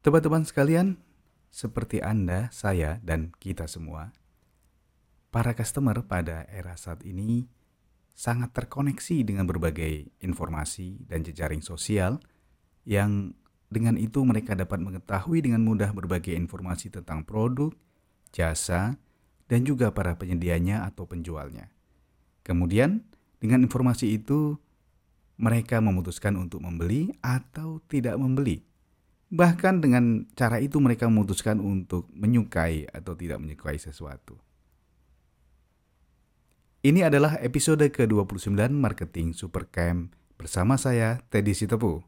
Teman-teman sekalian, seperti Anda, saya, dan kita semua, para customer pada era saat ini sangat terkoneksi dengan berbagai informasi dan jejaring sosial yang dengan itu mereka dapat mengetahui dengan mudah berbagai informasi tentang produk, jasa, dan juga para penyedianya atau penjualnya. Kemudian, dengan informasi itu, mereka memutuskan untuk membeli atau tidak membeli. Bahkan dengan cara itu mereka memutuskan untuk menyukai atau tidak menyukai sesuatu. Ini adalah episode ke-29 Marketing Supercamp bersama saya Teddy Sitepu.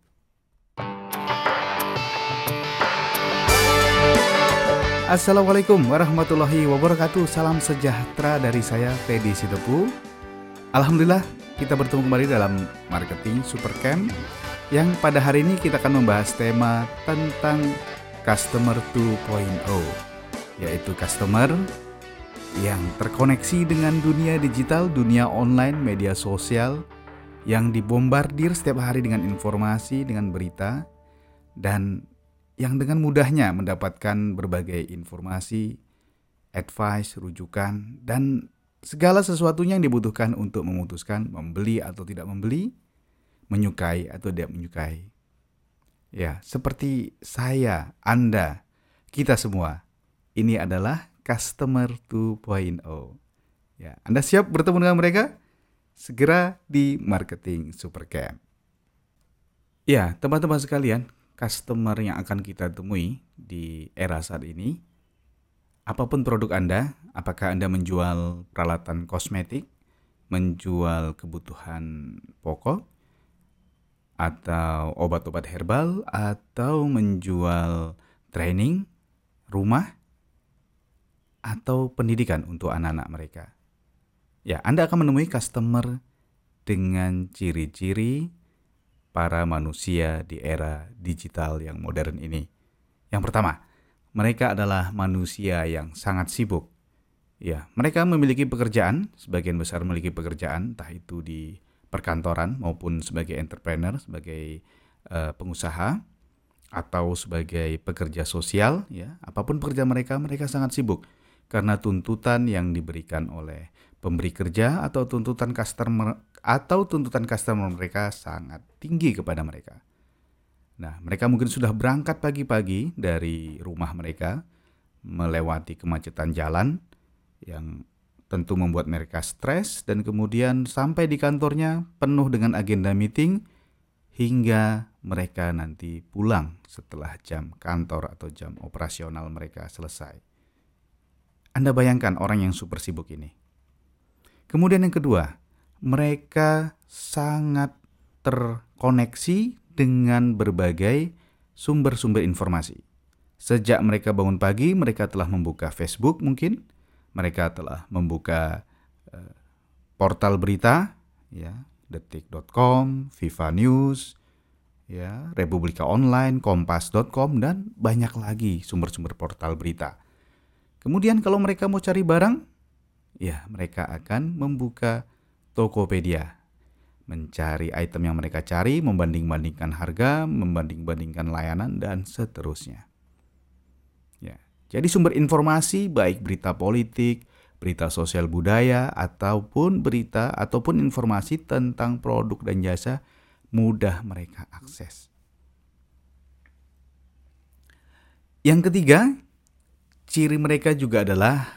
Assalamualaikum warahmatullahi wabarakatuh. Salam sejahtera dari saya Teddy Sitepu. Alhamdulillah kita bertemu kembali dalam Marketing Supercamp yang pada hari ini kita akan membahas tema tentang Customer 2.0 yaitu customer yang terkoneksi dengan dunia digital, dunia online, media sosial yang dibombardir setiap hari dengan informasi, dengan berita dan yang dengan mudahnya mendapatkan berbagai informasi, advice, rujukan, dan segala sesuatunya yang dibutuhkan untuk memutuskan membeli atau tidak membeli, menyukai atau tidak menyukai. Ya, seperti saya, Anda, kita semua, ini adalah customer 2.0. Ya, Anda siap bertemu dengan mereka? Segera di Marketing Supercamp. Ya, teman-teman sekalian, customer yang akan kita temui di era saat ini, apa pun produk Anda, apakah Anda menjual peralatan kosmetik, menjual kebutuhan pokok, atau obat-obat herbal, atau menjual training, rumah, atau pendidikan untuk anak-anak mereka. Ya, Anda akan menemui customer dengan ciri-ciri para manusia di era digital yang modern ini. Yang pertama, mereka adalah manusia yang sangat sibuk. Ya, mereka memiliki pekerjaan, sebagian besar memiliki pekerjaan, entah itu di perkantoran maupun sebagai entrepreneur, sebagai uh, pengusaha atau sebagai pekerja sosial, ya. Apa pun pekerjaan mereka, mereka sangat sibuk karena tuntutan yang diberikan oleh pemberi kerja atau tuntutan customer atau tuntutan customer mereka sangat tinggi kepada mereka. Nah, mereka mungkin sudah berangkat pagi-pagi dari rumah mereka melewati kemacetan jalan yang tentu membuat mereka stres dan kemudian sampai di kantornya penuh dengan agenda meeting hingga mereka nanti pulang setelah jam kantor atau jam operasional mereka selesai. Anda bayangkan orang yang super sibuk ini. Kemudian yang kedua, mereka sangat terkoneksi dengan berbagai sumber-sumber informasi. Sejak mereka bangun pagi, mereka telah membuka Facebook mungkin, mereka telah membuka uh, portal berita, ya, detik.com, Viva News, ya, Republika Online, Kompas.com dan banyak lagi sumber-sumber portal berita. Kemudian kalau mereka mau cari barang, ya mereka akan membuka Tokopedia. Mencari item yang mereka cari, membanding-bandingkan harga, membanding-bandingkan layanan, dan seterusnya. Jadi sumber informasi baik berita politik, berita sosial budaya, ataupun berita ataupun informasi tentang produk dan jasa mudah mereka akses. Yang ketiga, ciri mereka juga adalah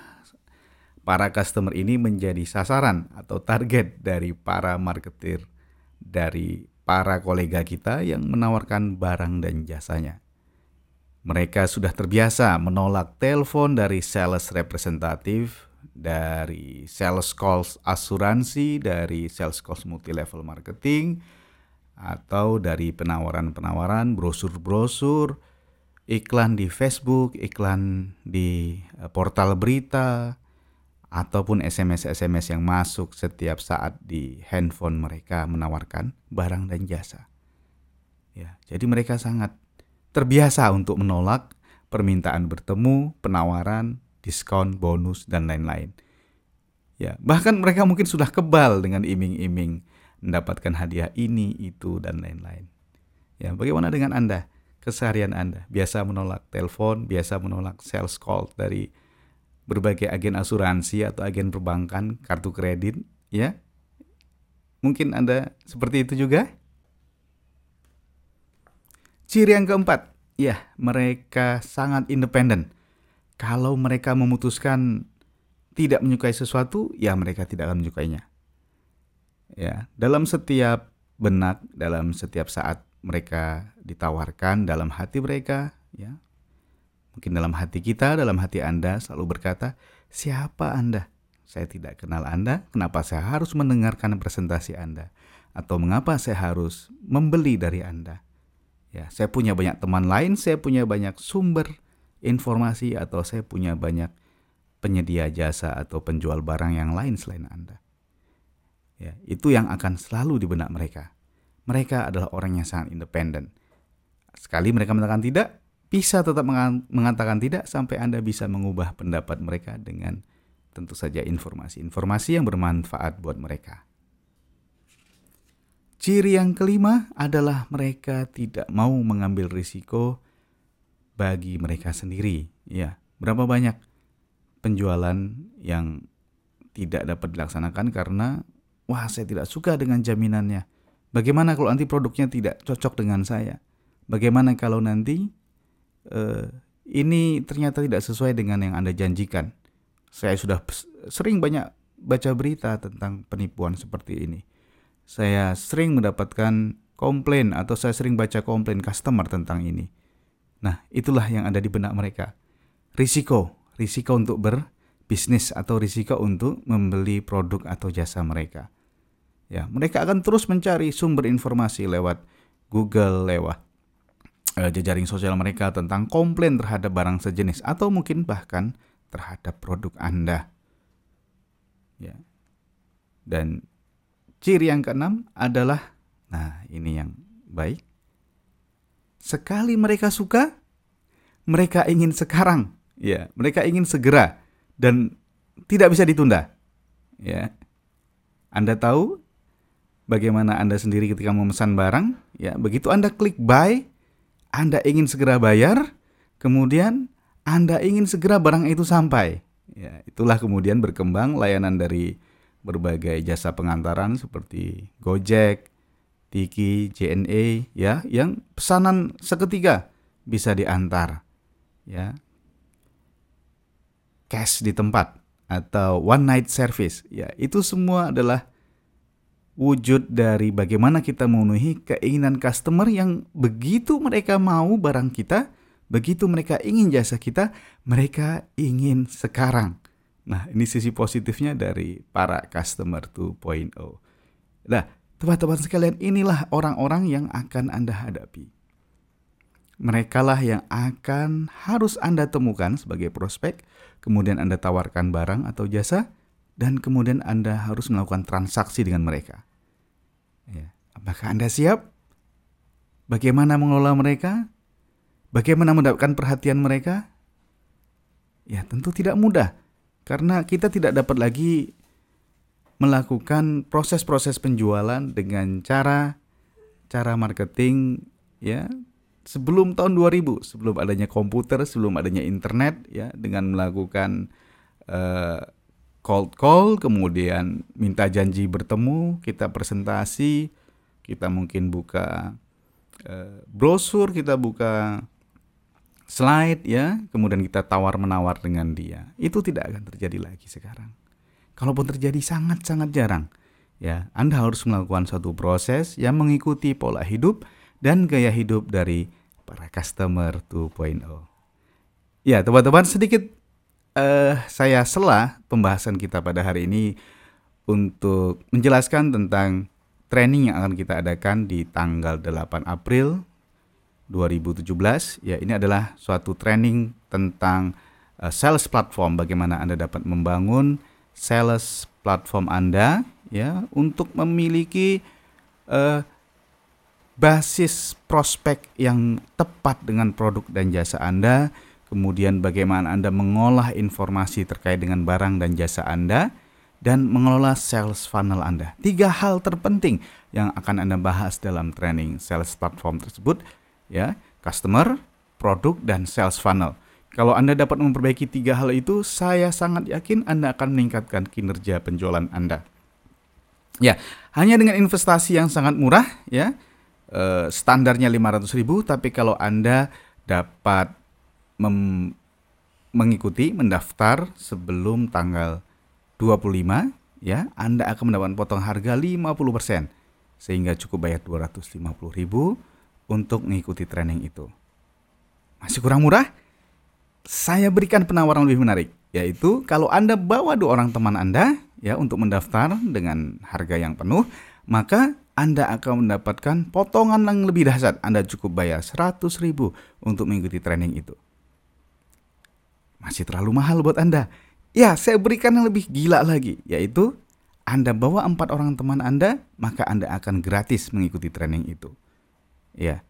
para customer ini menjadi sasaran atau target dari para marketer, dari para kolega kita yang menawarkan barang dan jasanya. Mereka sudah terbiasa menolak telepon dari sales representatif, dari sales calls asuransi, dari sales calls multi level marketing, atau dari penawaran-penawaran brosur-brosur, iklan di Facebook, iklan di eh, portal berita, ataupun SMS-SMS yang masuk setiap saat di handphone mereka menawarkan barang dan jasa. Ya, jadi mereka sangat terbiasa untuk menolak permintaan bertemu, penawaran, diskon, bonus dan lain-lain. Ya, bahkan mereka mungkin sudah kebal dengan iming-iming mendapatkan hadiah ini, itu dan lain-lain. Ya, bagaimana dengan Anda? keseharian Anda. Biasa menolak telepon, biasa menolak sales call dari berbagai agen asuransi atau agen perbankan, kartu kredit, ya. Mungkin Anda seperti itu juga? Ciri yang keempat, ya, mereka sangat independen. Kalau mereka memutuskan tidak menyukai sesuatu, ya mereka tidak akan menyukainya. Ya, dalam setiap benak, dalam setiap saat mereka ditawarkan dalam hati mereka, ya. Mungkin dalam hati kita, dalam hati Anda selalu berkata, "Siapa Anda? Saya tidak kenal Anda. Kenapa saya harus mendengarkan presentasi Anda? Atau mengapa saya harus membeli dari Anda?" Ya, saya punya banyak teman lain, saya punya banyak sumber informasi atau saya punya banyak penyedia jasa atau penjual barang yang lain selain Anda. Ya, itu yang akan selalu di benak mereka. Mereka adalah orang yang sangat independen. Sekali mereka mengatakan tidak, bisa tetap mengatakan tidak sampai Anda bisa mengubah pendapat mereka dengan tentu saja informasi-informasi yang bermanfaat buat mereka. Ciri yang kelima adalah mereka tidak mau mengambil risiko bagi mereka sendiri. Ya, berapa banyak penjualan yang tidak dapat dilaksanakan karena wah saya tidak suka dengan jaminannya. Bagaimana kalau nanti produknya tidak cocok dengan saya? Bagaimana kalau nanti uh, ini ternyata tidak sesuai dengan yang Anda janjikan? Saya sudah sering banyak baca berita tentang penipuan seperti ini. Saya sering mendapatkan komplain atau saya sering baca komplain customer tentang ini. Nah, itulah yang ada di benak mereka. Risiko, risiko untuk berbisnis atau risiko untuk membeli produk atau jasa mereka. Ya, mereka akan terus mencari sumber informasi lewat Google, lewat uh, jejaring sosial mereka tentang komplain terhadap barang sejenis atau mungkin bahkan terhadap produk Anda. Ya. Dan ciri yang keenam adalah nah, ini yang baik. Sekali mereka suka, mereka ingin sekarang. Ya, mereka ingin segera dan tidak bisa ditunda. Ya. Anda tahu bagaimana Anda sendiri ketika memesan barang, ya, begitu Anda klik buy, Anda ingin segera bayar, kemudian Anda ingin segera barang itu sampai. Ya, itulah kemudian berkembang layanan dari berbagai jasa pengantaran seperti Gojek, Tiki, JNE ya, yang pesanan seketika bisa diantar. Ya. Cash di tempat atau one night service. Ya, itu semua adalah wujud dari bagaimana kita memenuhi keinginan customer yang begitu mereka mau barang kita, begitu mereka ingin jasa kita, mereka ingin sekarang. Nah, ini sisi positifnya dari para customer 2.0. Nah, teman-teman sekalian, inilah orang-orang yang akan Anda hadapi. Mereka lah yang akan harus Anda temukan sebagai prospek, kemudian Anda tawarkan barang atau jasa, dan kemudian Anda harus melakukan transaksi dengan mereka. Ya. Apakah Anda siap? Bagaimana mengelola mereka? Bagaimana mendapatkan perhatian mereka? Ya, tentu tidak mudah karena kita tidak dapat lagi melakukan proses-proses penjualan dengan cara cara marketing ya. Sebelum tahun 2000, sebelum adanya komputer, sebelum adanya internet ya dengan melakukan uh, cold call, kemudian minta janji bertemu, kita presentasi, kita mungkin buka uh, brosur, kita buka slide ya, kemudian kita tawar menawar dengan dia. Itu tidak akan terjadi lagi sekarang. Kalaupun terjadi sangat-sangat jarang. Ya, Anda harus melakukan suatu proses yang mengikuti pola hidup dan gaya hidup dari para customer 2.0. Ya, teman-teman sedikit uh, saya sela pembahasan kita pada hari ini untuk menjelaskan tentang training yang akan kita adakan di tanggal 8 April 2017. Ya, ini adalah suatu training tentang uh, sales platform bagaimana Anda dapat membangun sales platform Anda ya untuk memiliki uh, basis prospek yang tepat dengan produk dan jasa Anda, kemudian bagaimana Anda mengolah informasi terkait dengan barang dan jasa Anda, dan mengelola sales funnel Anda. Tiga hal terpenting yang akan Anda bahas dalam training sales platform tersebut, ya. customer, produk, dan sales funnel. Kalau Anda dapat memperbaiki tiga hal itu, saya sangat yakin Anda akan meningkatkan kinerja penjualan Anda. Ya, hanya dengan investasi yang sangat murah, ya, eh, standarnya 500 ribu, tapi kalau Anda dapat mengikuti, mendaftar sebelum tanggal 25, ya, Anda akan mendapatkan potong harga 50%, sehingga cukup bayar 250 ribu untuk mengikuti training itu. Masih kurang murah? saya berikan penawaran lebih menarik, yaitu kalau Anda bawa dua orang teman Anda ya untuk mendaftar dengan harga yang penuh, maka Anda akan mendapatkan potongan yang lebih dahsyat. Anda cukup bayar 100 ribu untuk mengikuti training itu. Masih terlalu mahal buat Anda. Ya, saya berikan yang lebih gila lagi, yaitu Anda bawa empat orang teman Anda, maka Anda akan gratis mengikuti training itu. Ya.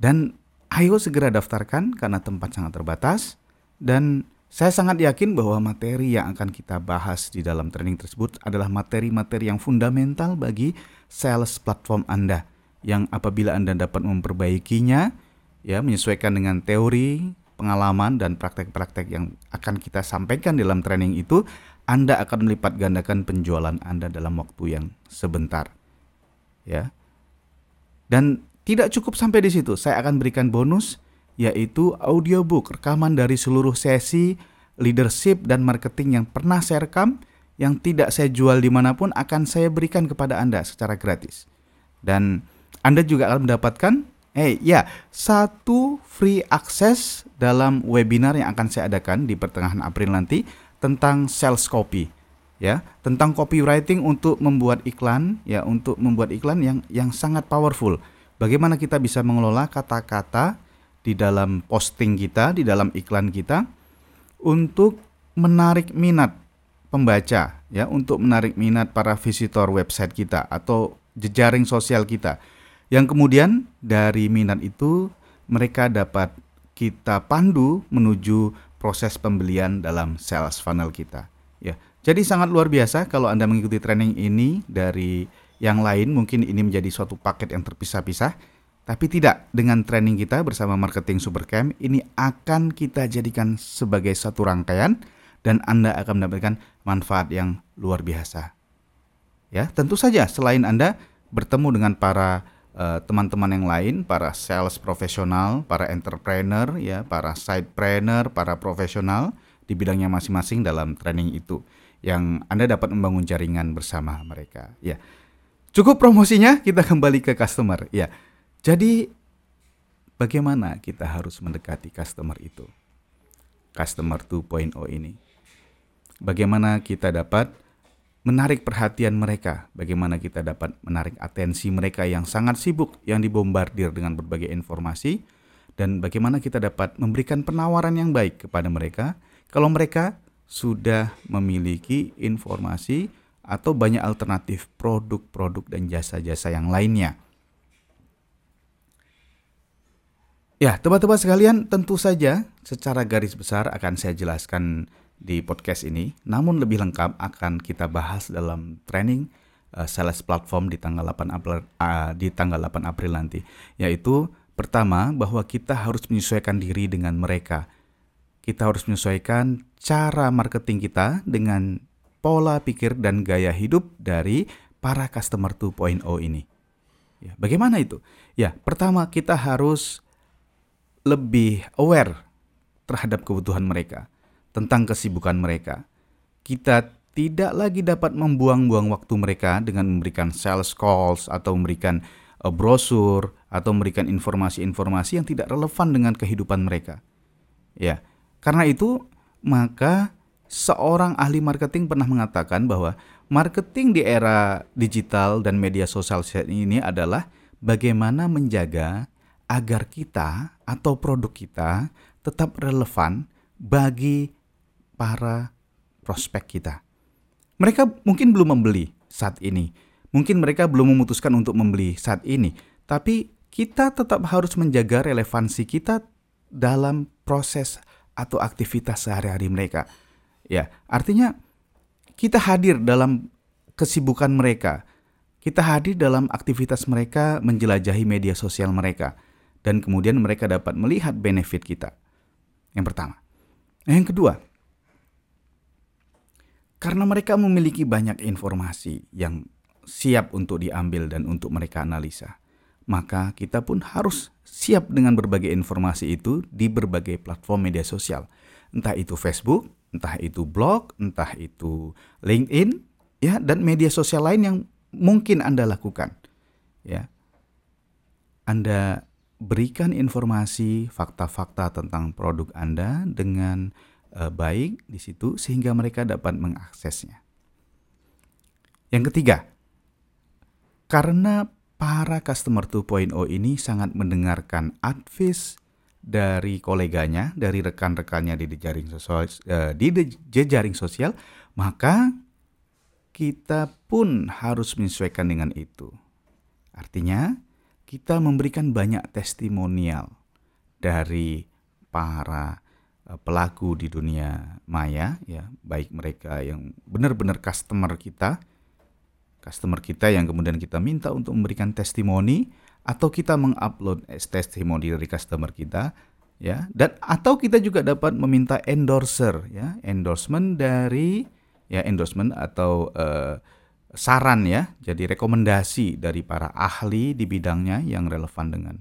Dan ayo segera daftarkan karena tempat sangat terbatas dan saya sangat yakin bahwa materi yang akan kita bahas di dalam training tersebut adalah materi-materi yang fundamental bagi sales platform Anda yang apabila Anda dapat memperbaikinya ya menyesuaikan dengan teori, pengalaman dan praktek-praktek yang akan kita sampaikan dalam training itu Anda akan melipat gandakan penjualan Anda dalam waktu yang sebentar. Ya. Dan tidak cukup sampai di situ, saya akan berikan bonus yaitu audiobook rekaman dari seluruh sesi leadership dan marketing yang pernah saya rekam yang tidak saya jual di mana pun akan saya berikan kepada Anda secara gratis. Dan Anda juga akan mendapatkan eh ya satu free access dalam webinar yang akan saya adakan di pertengahan April nanti tentang sales copy ya tentang copywriting untuk membuat iklan ya untuk membuat iklan yang yang sangat powerful bagaimana kita bisa mengelola kata-kata di dalam posting kita, di dalam iklan kita untuk menarik minat pembaca ya, untuk menarik minat para visitor website kita atau jejaring sosial kita. Yang kemudian dari minat itu mereka dapat kita pandu menuju proses pembelian dalam sales funnel kita. Ya. Jadi sangat luar biasa kalau Anda mengikuti training ini dari yang lain mungkin ini menjadi suatu paket yang terpisah-pisah, tapi tidak dengan training kita bersama Marketing Supercamp ini akan kita jadikan sebagai satu rangkaian dan Anda akan mendapatkan manfaat yang luar biasa. Ya, tentu saja selain Anda bertemu dengan para eh, teman-teman uh, yang lain, para sales profesional, para entrepreneur, ya, para sidepreneur, para profesional di bidangnya masing-masing dalam training itu yang Anda dapat membangun jaringan bersama mereka. Ya. Cukup promosinya, kita kembali ke customer. Ya, jadi bagaimana kita harus mendekati customer itu? Customer 2.0 ini. Bagaimana kita dapat menarik perhatian mereka? Bagaimana kita dapat menarik atensi mereka yang sangat sibuk, yang dibombardir dengan berbagai informasi? Dan bagaimana kita dapat memberikan penawaran yang baik kepada mereka kalau mereka sudah memiliki informasi atau banyak alternatif produk-produk dan jasa-jasa yang lainnya. Ya, teman-teman sekalian, tentu saja secara garis besar akan saya jelaskan di podcast ini, namun lebih lengkap akan kita bahas dalam training uh, sales platform di tanggal 8 April uh, di tanggal 8 April nanti, yaitu pertama bahwa kita harus menyesuaikan diri dengan mereka. Kita harus menyesuaikan cara marketing kita dengan pola pikir dan gaya hidup dari para customer 2.0 ini. Ya, bagaimana itu? Ya, pertama kita harus lebih aware terhadap kebutuhan mereka, tentang kesibukan mereka. Kita tidak lagi dapat membuang-buang waktu mereka dengan memberikan sales calls atau memberikan uh, brosur atau memberikan informasi-informasi yang tidak relevan dengan kehidupan mereka. Ya, karena itu maka seorang ahli marketing pernah mengatakan bahwa marketing di era digital dan media sosial ini adalah bagaimana menjaga agar kita atau produk kita tetap relevan bagi para prospek kita. Mereka mungkin belum membeli saat ini, mungkin mereka belum memutuskan untuk membeli saat ini, tapi kita tetap harus menjaga relevansi kita dalam proses atau aktivitas sehari-hari mereka. Ya, artinya kita hadir dalam kesibukan mereka. Kita hadir dalam aktivitas mereka menjelajahi media sosial mereka. dan kemudian mereka dapat melihat benefit kita. Yang pertama. Yang kedua, karena mereka memiliki banyak informasi yang siap untuk diambil dan untuk mereka analisa, maka kita pun harus siap dengan berbagai informasi itu di berbagai platform media sosial. Entah itu Facebook, entah itu blog, entah itu LinkedIn, ya dan media sosial lain yang mungkin Anda lakukan. Ya. Anda berikan informasi, fakta-fakta tentang produk Anda dengan uh, baik di situ sehingga mereka dapat mengaksesnya. Yang ketiga, karena para customer 2.0 ini sangat mendengarkan advice dari koleganya, dari rekan-rekannya di jejaring sosial, uh, di jejaring sosial, maka kita pun harus menyesuaikan dengan itu. Artinya, kita memberikan banyak testimonial dari para Eh, pelaku di dunia maya ya baik mereka yang benar-benar customer kita customer kita yang kemudian kita minta untuk memberikan testimoni atau kita mengupload testimoni dari customer kita ya. Dan atau kita juga dapat meminta endorser ya. Endorsement dari ya endorsement atau uh, saran ya. Jadi rekomendasi dari para ahli di bidangnya yang relevan dengan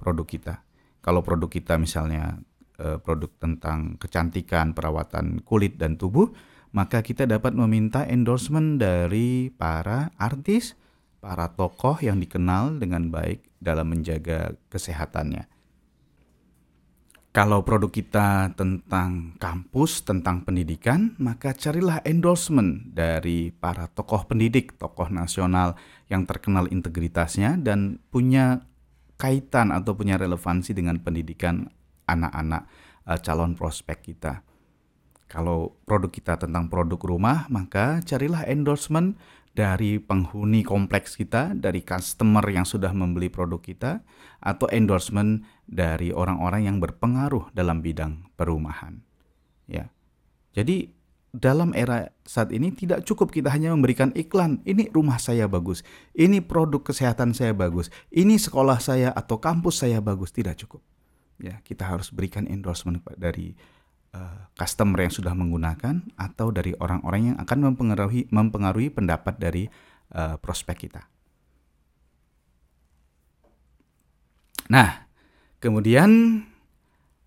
produk kita. Kalau produk kita misalnya Eh, produk tentang kecantikan, perawatan kulit dan tubuh, maka kita dapat meminta endorsement dari para artis, para tokoh yang dikenal dengan baik dalam menjaga kesehatannya. Kalau produk kita tentang kampus, tentang pendidikan, maka carilah endorsement dari para tokoh pendidik, tokoh nasional yang terkenal integritasnya dan punya kaitan atau punya relevansi dengan pendidikan anak-anak uh, calon prospek kita. Kalau produk kita tentang produk rumah, maka carilah endorsement dari penghuni kompleks kita, dari customer yang sudah membeli produk kita, atau endorsement dari orang-orang yang berpengaruh dalam bidang perumahan. Ya. Jadi dalam era saat ini tidak cukup kita hanya memberikan iklan, ini rumah saya bagus, ini produk kesehatan saya bagus, ini sekolah saya atau kampus saya bagus, tidak cukup ya kita harus berikan endorsement dari customer yang sudah menggunakan atau dari orang-orang yang akan mempengaruhi mempengaruhi pendapat dari uh, prospek kita. Nah, kemudian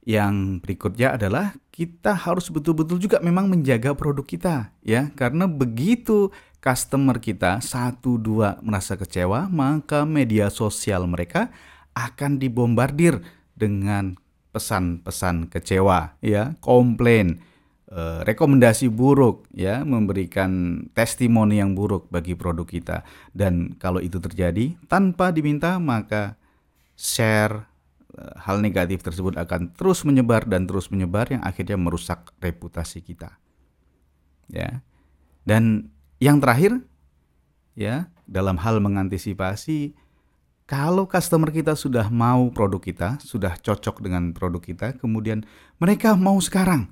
yang berikutnya adalah kita harus betul-betul juga memang menjaga produk kita ya karena begitu customer kita satu dua merasa kecewa maka media sosial mereka akan dibombardir dengan pesan-pesan kecewa, ya, komplain, eh, rekomendasi buruk, ya, memberikan testimoni yang buruk bagi produk kita. Dan kalau itu terjadi tanpa diminta, maka share eh, hal negatif tersebut akan terus menyebar dan terus menyebar yang akhirnya merusak reputasi kita. Ya. Dan yang terakhir, ya, dalam hal mengantisipasi kalau customer kita sudah mau produk kita, sudah cocok dengan produk kita, kemudian mereka mau sekarang.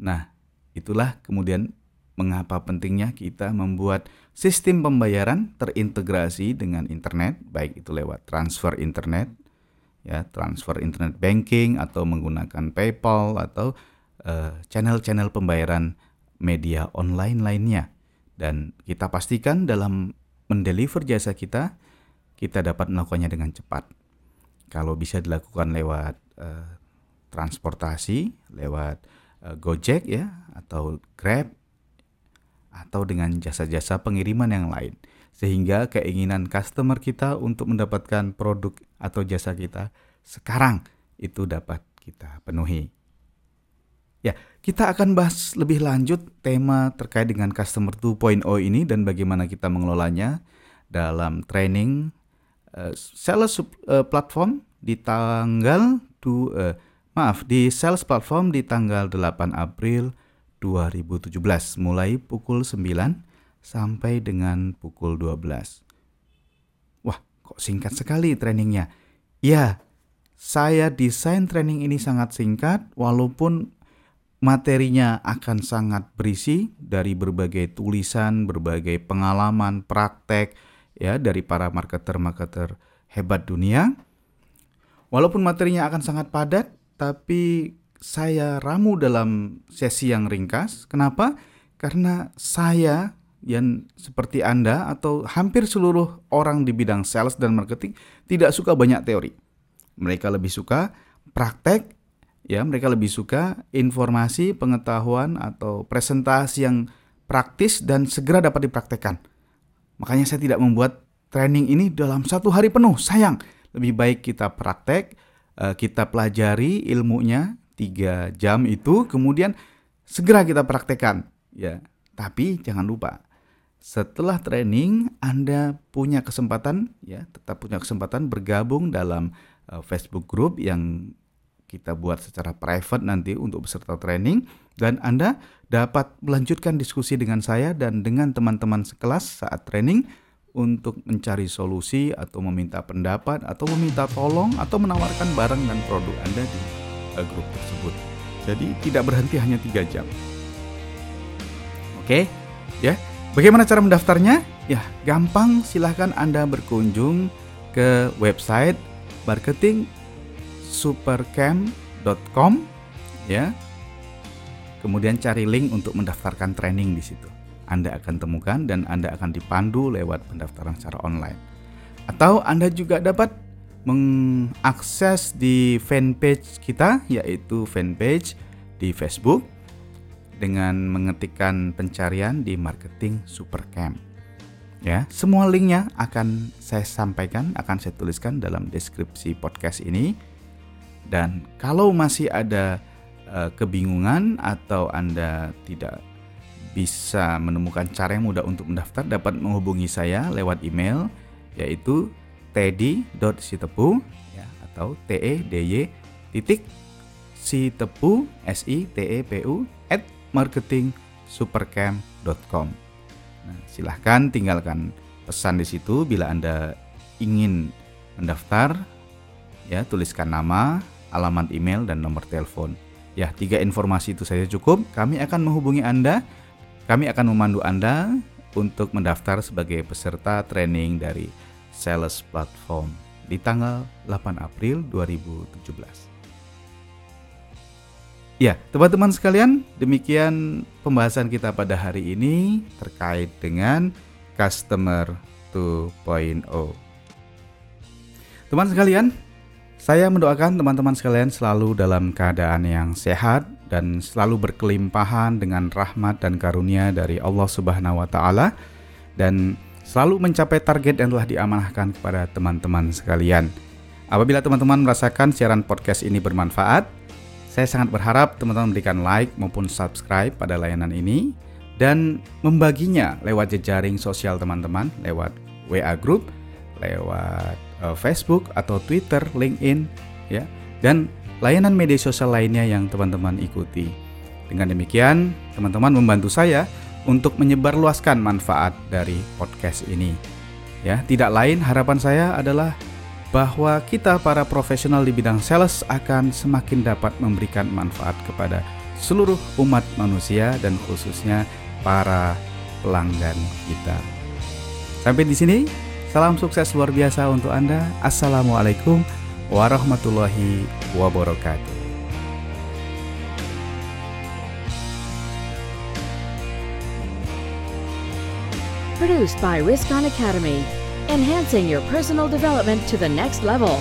Nah, itulah kemudian mengapa pentingnya kita membuat sistem pembayaran terintegrasi dengan internet, baik itu lewat transfer internet, ya, transfer internet banking atau menggunakan PayPal atau uh, channel-channel pembayaran media online lainnya. Dan kita pastikan dalam mendeliver jasa kita, kita dapat melakukannya dengan cepat. Kalau bisa dilakukan lewat uh, transportasi, lewat uh, Gojek ya atau Grab atau dengan jasa-jasa pengiriman yang lain. Sehingga keinginan customer kita untuk mendapatkan produk atau jasa kita sekarang itu dapat kita penuhi. Ya, kita akan bahas lebih lanjut tema terkait dengan customer 2.0 ini dan bagaimana kita mengelolanya dalam training uh, sales uh, platform di tanggal du, uh, maaf di sales platform di tanggal 8 April 2017 mulai pukul 9 sampai dengan pukul 12. Wah, kok singkat sekali trainingnya. Ya, saya desain training ini sangat singkat walaupun materinya akan sangat berisi dari berbagai tulisan, berbagai pengalaman, praktek, ya dari para marketer-marketer hebat dunia. Walaupun materinya akan sangat padat, tapi saya ramu dalam sesi yang ringkas. Kenapa? Karena saya yang seperti Anda atau hampir seluruh orang di bidang sales dan marketing tidak suka banyak teori. Mereka lebih suka praktek, ya, mereka lebih suka informasi, pengetahuan atau presentasi yang praktis dan segera dapat dipraktekkan. Makanya saya tidak membuat training ini dalam satu hari penuh. Sayang, lebih baik kita praktek, eh, kita pelajari ilmunya tiga jam itu, kemudian segera kita praktekkan. Ya, tapi jangan lupa setelah training Anda punya kesempatan ya tetap punya kesempatan bergabung dalam uh, Facebook group yang kita buat secara private nanti untuk peserta training dan Anda dapat melanjutkan diskusi dengan saya dan dengan teman-teman sekelas saat training untuk mencari solusi atau meminta pendapat atau meminta tolong atau menawarkan barang dan produk Anda di uh, grup tersebut. Jadi tidak berhenti hanya tiga jam. Oke, ya. Bagaimana cara mendaftarnya? Ya, gampang. Silahkan Anda berkunjung ke website marketingsupercamp.com ya. Kemudian cari link untuk mendaftarkan training di situ. Anda akan temukan dan Anda akan dipandu lewat pendaftaran secara online. Atau Anda juga dapat mengakses di fanpage kita yaitu fanpage di Facebook dengan mengetikkan pencarian di marketing supercamp. Ya, semua linknya akan saya sampaikan, akan saya tuliskan dalam deskripsi podcast ini. Dan kalau masih ada uh, kebingungan atau Anda tidak bisa menemukan cara yang mudah untuk mendaftar, dapat menghubungi saya lewat email yaitu teddy.sitepu ya atau t e d y titik sitepu s i t e p u at marketingsupercamp.com. Nah, silahkan tinggalkan pesan di situ bila Anda ingin mendaftar. Ya, tuliskan nama, alamat email dan nomor telepon. Ya, tiga informasi itu saja cukup. Kami akan menghubungi Anda. Kami akan memandu Anda untuk mendaftar sebagai peserta training dari Sales Platform di tanggal 8 April 2017. Ya, teman-teman sekalian, demikian pembahasan kita pada hari ini terkait dengan Customer 2.0. Teman sekalian, saya mendoakan teman-teman sekalian selalu dalam keadaan yang sehat dan selalu berkelimpahan dengan rahmat dan karunia dari Allah Subhanahu wa taala dan selalu mencapai target yang telah diamanahkan kepada teman-teman sekalian. Apabila teman-teman merasakan siaran podcast ini bermanfaat, saya sangat berharap teman-teman memberikan like maupun subscribe pada layanan ini dan membaginya lewat jejaring sosial teman-teman, lewat WA group, lewat uh, Facebook atau Twitter, LinkedIn, ya, dan layanan media sosial lainnya yang teman-teman ikuti. Dengan demikian, teman-teman membantu saya untuk menyebarluaskan manfaat dari podcast ini. Ya, tidak lain harapan saya adalah bahwa kita para profesional di bidang sales akan semakin dapat memberikan manfaat kepada seluruh umat manusia dan khususnya para pelanggan kita. Sampai di sini, salam sukses luar biasa untuk Anda. Assalamualaikum warahmatullahi wabarakatuh. Produced by Riskon Academy enhancing your personal development to the next level.